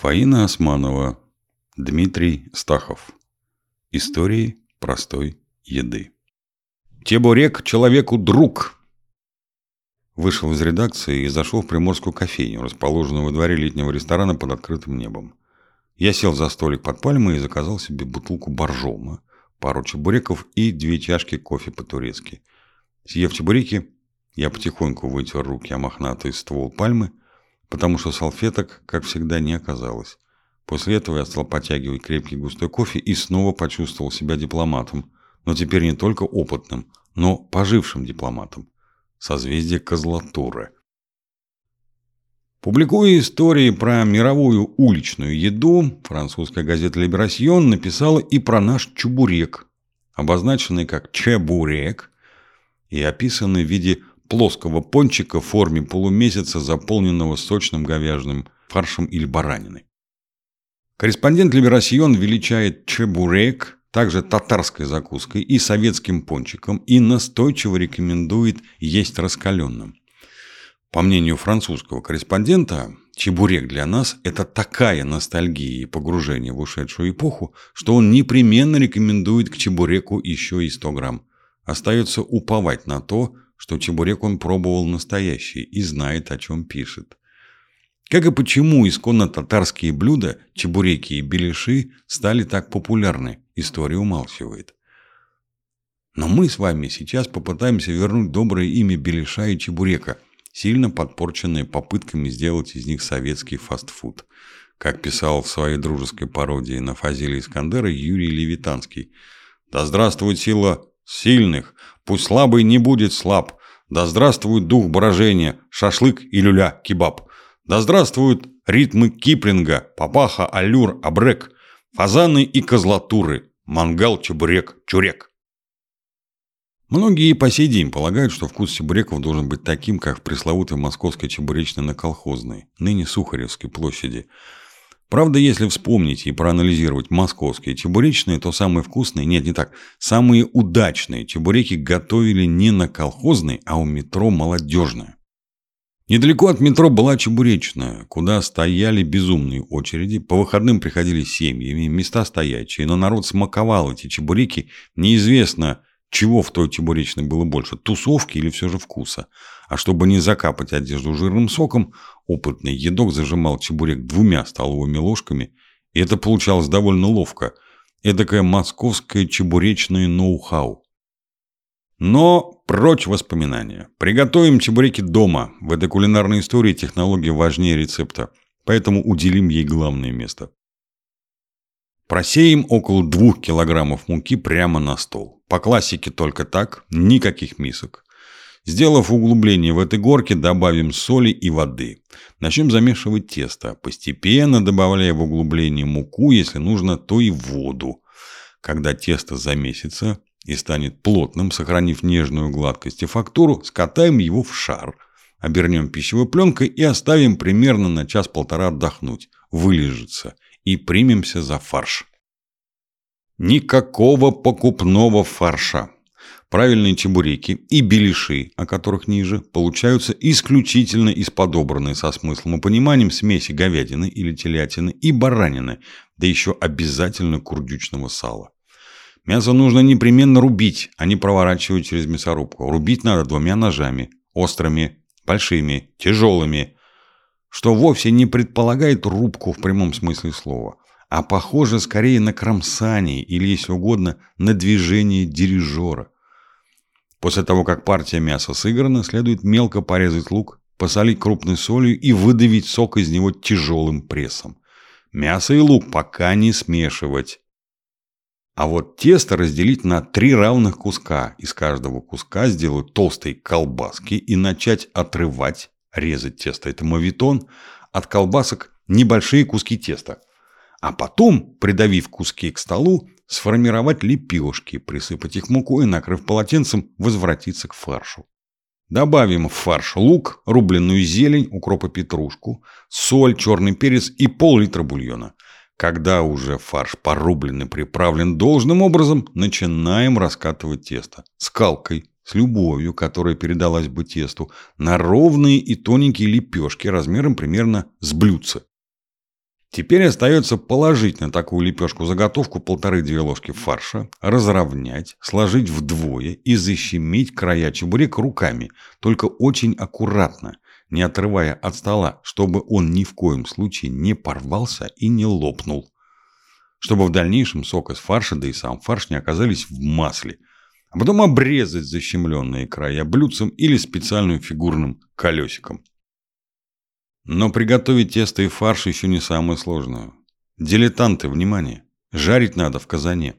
Фаина Османова, Дмитрий Стахов. Истории простой еды. Чебурек человеку друг. Вышел из редакции и зашел в приморскую кофейню, расположенную во дворе летнего ресторана под открытым небом. Я сел за столик под пальмой и заказал себе бутылку боржома, пару чебуреков и две чашки кофе по-турецки. Съев чебуреки, я потихоньку вытер руки о мохнатый ствол пальмы потому что салфеток, как всегда, не оказалось. После этого я стал подтягивать крепкий густой кофе и снова почувствовал себя дипломатом. Но теперь не только опытным, но пожившим дипломатом. Созвездие Козлатуры. Публикуя истории про мировую уличную еду, французская газета «Либерасьон» написала и про наш чебурек, обозначенный как чебурек и описанный в виде плоского пончика в форме полумесяца, заполненного сочным говяжьим фаршем или бараниной. Корреспондент Либерасьон величает чебурек также татарской закуской и советским пончиком и настойчиво рекомендует есть раскаленным. По мнению французского корреспондента, чебурек для нас – это такая ностальгия и погружение в ушедшую эпоху, что он непременно рекомендует к чебуреку еще и 100 грамм. Остается уповать на то, что чебурек он пробовал настоящий и знает, о чем пишет. Как и почему исконно татарские блюда, чебуреки и беляши, стали так популярны, история умалчивает. Но мы с вами сейчас попытаемся вернуть доброе имя беляша и чебурека, сильно подпорченное попытками сделать из них советский фастфуд. Как писал в своей дружеской пародии на Фазилия Искандера Юрий Левитанский. «Да здравствует сила сильных, пусть слабый не будет слаб, да здравствует дух брожения, шашлык и люля-кебаб. Да здравствуют ритмы Киплинга, папаха, аллюр, абрек, фазаны и козлатуры, мангал, чебурек, чурек. Многие по сей день полагают, что вкус чебуреков должен быть таким, как в пресловутой московской чебуречной на Колхозной, ныне Сухаревской площади – Правда, если вспомнить и проанализировать московские чебуречные, то самые вкусные, нет, не так, самые удачные чебуреки готовили не на колхозной, а у метро молодежное. Недалеко от метро была чебуречная, куда стояли безумные очереди, по выходным приходили семьями, места стоячие, но народ смаковал эти чебуреки, неизвестно, чего в той чебуречной было больше, тусовки или все же вкуса. А чтобы не закапать одежду жирным соком, опытный едок зажимал чебурек двумя столовыми ложками, и это получалось довольно ловко. Эдакое московское чебуречное ноу-хау. Но прочь воспоминания. Приготовим чебуреки дома. В этой кулинарной истории технология важнее рецепта, поэтому уделим ей главное место. Просеем около двух килограммов муки прямо на стол. По классике только так, никаких мисок. Сделав углубление в этой горке, добавим соли и воды. Начнем замешивать тесто, постепенно добавляя в углубление муку, если нужно, то и воду. Когда тесто замесится и станет плотным, сохранив нежную гладкость и фактуру, скатаем его в шар, обернем пищевой пленкой и оставим примерно на час-полтора отдохнуть, вылежаться – и примемся за фарш. Никакого покупного фарша. Правильные чебуреки и беляши, о которых ниже, получаются исключительно из подобранной со смыслом и пониманием смеси говядины или телятины и баранины, да еще обязательно курдючного сала. Мясо нужно непременно рубить, а не проворачивать через мясорубку. Рубить надо двумя ножами, острыми, большими, тяжелыми, что вовсе не предполагает рубку в прямом смысле слова, а похоже скорее на кромсание или, если угодно, на движение дирижера. После того, как партия мяса сыграна, следует мелко порезать лук, посолить крупной солью и выдавить сок из него тяжелым прессом. Мясо и лук пока не смешивать. А вот тесто разделить на три равных куска. Из каждого куска сделать толстые колбаски и начать отрывать резать тесто. Это мавитон. От колбасок небольшие куски теста. А потом, придавив куски к столу, сформировать лепешки, присыпать их мукой, накрыв полотенцем, возвратиться к фаршу. Добавим в фарш лук, рубленную зелень, укроп и петрушку, соль, черный перец и пол-литра бульона. Когда уже фарш порублен и приправлен должным образом, начинаем раскатывать тесто скалкой, с любовью, которая передалась бы тесту, на ровные и тоненькие лепешки размером примерно с блюдце. Теперь остается положить на такую лепешку заготовку полторы-две ложки фарша, разровнять, сложить вдвое и защемить края чебурек руками, только очень аккуратно, не отрывая от стола, чтобы он ни в коем случае не порвался и не лопнул. Чтобы в дальнейшем сок из фарша, да и сам фарш не оказались в масле, а потом обрезать защемленные края блюдцем или специальным фигурным колесиком. Но приготовить тесто и фарш еще не самое сложное. Дилетанты, внимание! Жарить надо в казане.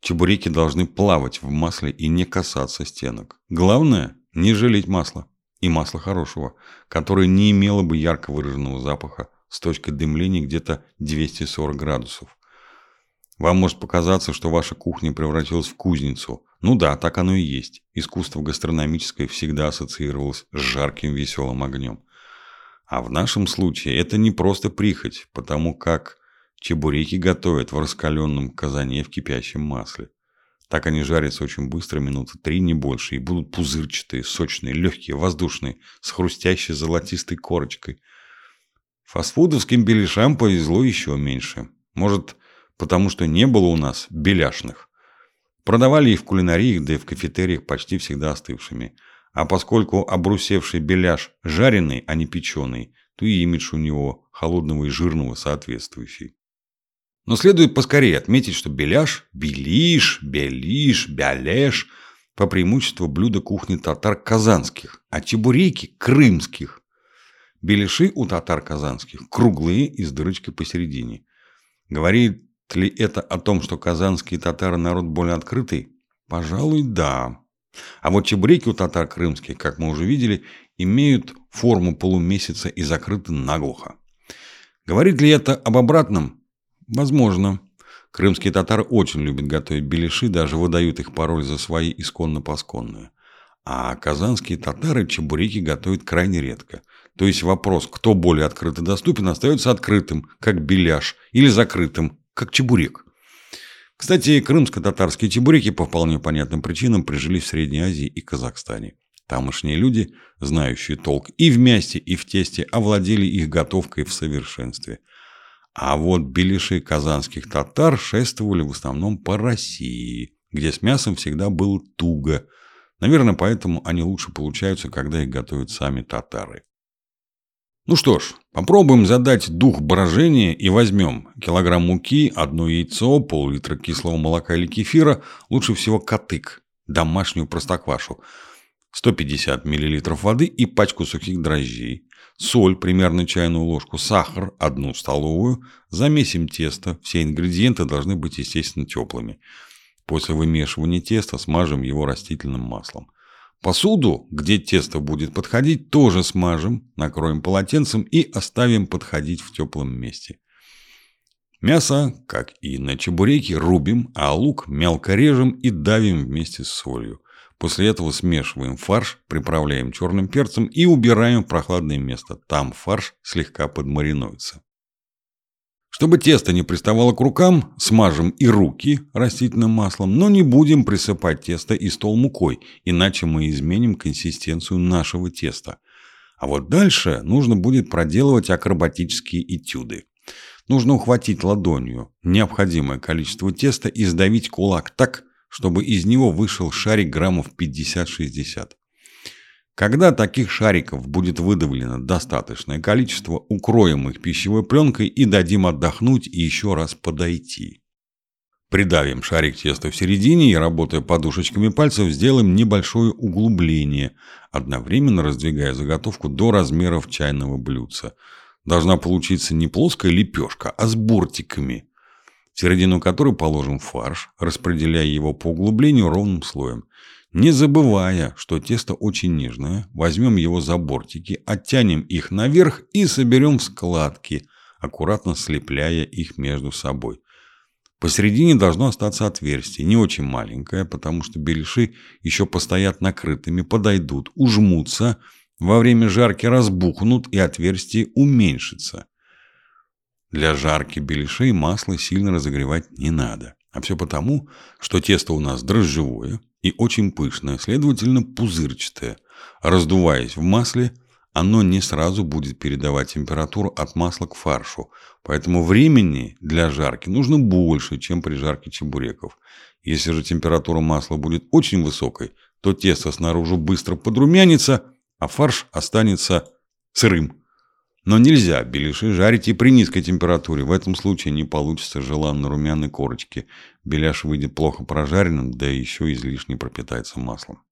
Чебуреки должны плавать в масле и не касаться стенок. Главное – не жалеть масла. И масла хорошего, которое не имело бы ярко выраженного запаха с точкой дымления где-то 240 градусов. Вам может показаться, что ваша кухня превратилась в кузницу. Ну да, так оно и есть. Искусство гастрономическое всегда ассоциировалось с жарким веселым огнем. А в нашем случае это не просто прихоть, потому как чебуреки готовят в раскаленном казане в кипящем масле. Так они жарятся очень быстро, минуты три, не больше, и будут пузырчатые, сочные, легкие, воздушные, с хрустящей золотистой корочкой. Фастфудовским беляшам повезло еще меньше. Может, потому что не было у нас беляшных. Продавали их в кулинариях, да и в кафетериях почти всегда остывшими – а поскольку обрусевший беляш жареный, а не печеный, то и имидж у него холодного и жирного соответствующий. Но следует поскорее отметить, что беляш, белиш, белиш, бялеш по преимуществу блюдо кухни татар казанских, а чебуреки – крымских. Беляши у татар казанских круглые и с дырочкой посередине. Говорит ли это о том, что казанские татары народ более открытый? Пожалуй, да. А вот чебуреки у татар крымских, как мы уже видели, имеют форму полумесяца и закрыты наглухо. Говорит ли это об обратном? Возможно. Крымские татары очень любят готовить беляши, даже выдают их пароль за свои исконно-посконные. А казанские татары чебуреки готовят крайне редко. То есть вопрос, кто более открыто доступен, остается открытым, как беляш, или закрытым, как чебурек. Кстати, крымско-татарские чебуреки по вполне понятным причинам прижились в Средней Азии и Казахстане. Тамошние люди, знающие толк и в мясе, и в тесте, овладели их готовкой в совершенстве. А вот беляши казанских татар шествовали в основном по России, где с мясом всегда было туго. Наверное, поэтому они лучше получаются, когда их готовят сами татары. Ну что ж, попробуем задать дух брожения и возьмем килограмм муки, одно яйцо, пол-литра кислого молока или кефира, лучше всего катык, домашнюю простоквашу, 150 мл воды и пачку сухих дрожжей, соль, примерно чайную ложку, сахар, одну столовую, замесим тесто, все ингредиенты должны быть, естественно, теплыми. После вымешивания теста смажем его растительным маслом. Посуду, где тесто будет подходить, тоже смажем, накроем полотенцем и оставим подходить в теплом месте. Мясо, как и на чебуреке, рубим, а лук мелко режем и давим вместе с солью. После этого смешиваем фарш, приправляем черным перцем и убираем в прохладное место. Там фарш слегка подмаринуется. Чтобы тесто не приставало к рукам, смажем и руки растительным маслом, но не будем присыпать тесто и стол мукой, иначе мы изменим консистенцию нашего теста. А вот дальше нужно будет проделывать акробатические этюды. Нужно ухватить ладонью необходимое количество теста и сдавить кулак так, чтобы из него вышел шарик граммов 50-60. Когда таких шариков будет выдавлено достаточное количество, укроем их пищевой пленкой и дадим отдохнуть и еще раз подойти. Придавим шарик теста в середине и, работая подушечками пальцев, сделаем небольшое углубление, одновременно раздвигая заготовку до размеров чайного блюдца. Должна получиться не плоская лепешка, а с бортиками, в середину которой положим фарш, распределяя его по углублению ровным слоем. Не забывая, что тесто очень нежное, возьмем его за бортики, оттянем их наверх и соберем в складки, аккуратно слепляя их между собой. Посередине должно остаться отверстие, не очень маленькое, потому что беляши еще постоят накрытыми, подойдут, ужмутся, во время жарки разбухнут и отверстие уменьшится. Для жарки беляшей масло сильно разогревать не надо. А все потому, что тесто у нас дрожжевое, и очень пышная, следовательно, пузырчатая. Раздуваясь в масле, оно не сразу будет передавать температуру от масла к фаршу, поэтому времени для жарки нужно больше, чем при жарке чебуреков. Если же температура масла будет очень высокой, то тесто снаружи быстро подрумянится, а фарш останется сырым. Но нельзя беляши жарить и при низкой температуре. В этом случае не получится желанно румяной корочки. Беляш выйдет плохо прожаренным, да еще излишне пропитается маслом.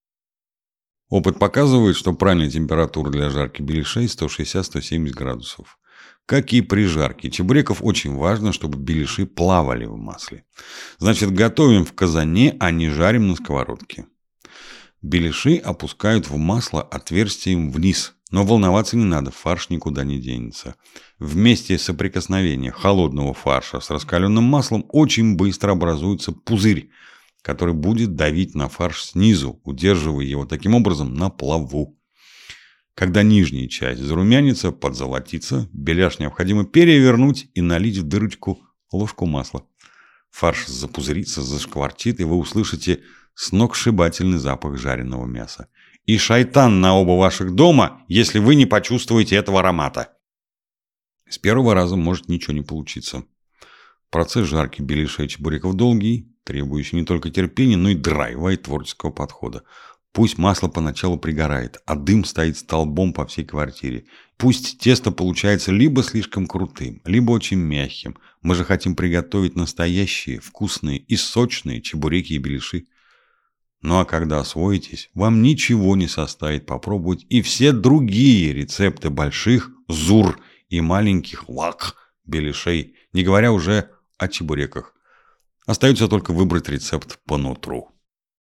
Опыт показывает, что правильная температура для жарки беляшей 160-170 градусов. Как и при жарке чебуреков, очень важно, чтобы беляши плавали в масле. Значит, готовим в казане, а не жарим на сковородке. Беляши опускают в масло отверстием вниз – но волноваться не надо, фарш никуда не денется. Вместе соприкосновения холодного фарша с раскаленным маслом очень быстро образуется пузырь, который будет давить на фарш снизу, удерживая его таким образом на плаву. Когда нижняя часть зарумянится, подзолотится, беляш необходимо перевернуть и налить в дырочку ложку масла. Фарш запузырится, зашкварчит, и вы услышите сногсшибательный запах жареного мяса и шайтан на оба ваших дома, если вы не почувствуете этого аромата. С первого раза может ничего не получиться. Процесс жарки беляша и чебуреков долгий, требующий не только терпения, но и драйва и творческого подхода. Пусть масло поначалу пригорает, а дым стоит столбом по всей квартире. Пусть тесто получается либо слишком крутым, либо очень мягким. Мы же хотим приготовить настоящие, вкусные и сочные чебуреки и беляши. Ну а когда освоитесь, вам ничего не составит попробовать и все другие рецепты больших зур и маленьких лак беляшей, не говоря уже о чебуреках. Остается только выбрать рецепт по нутру.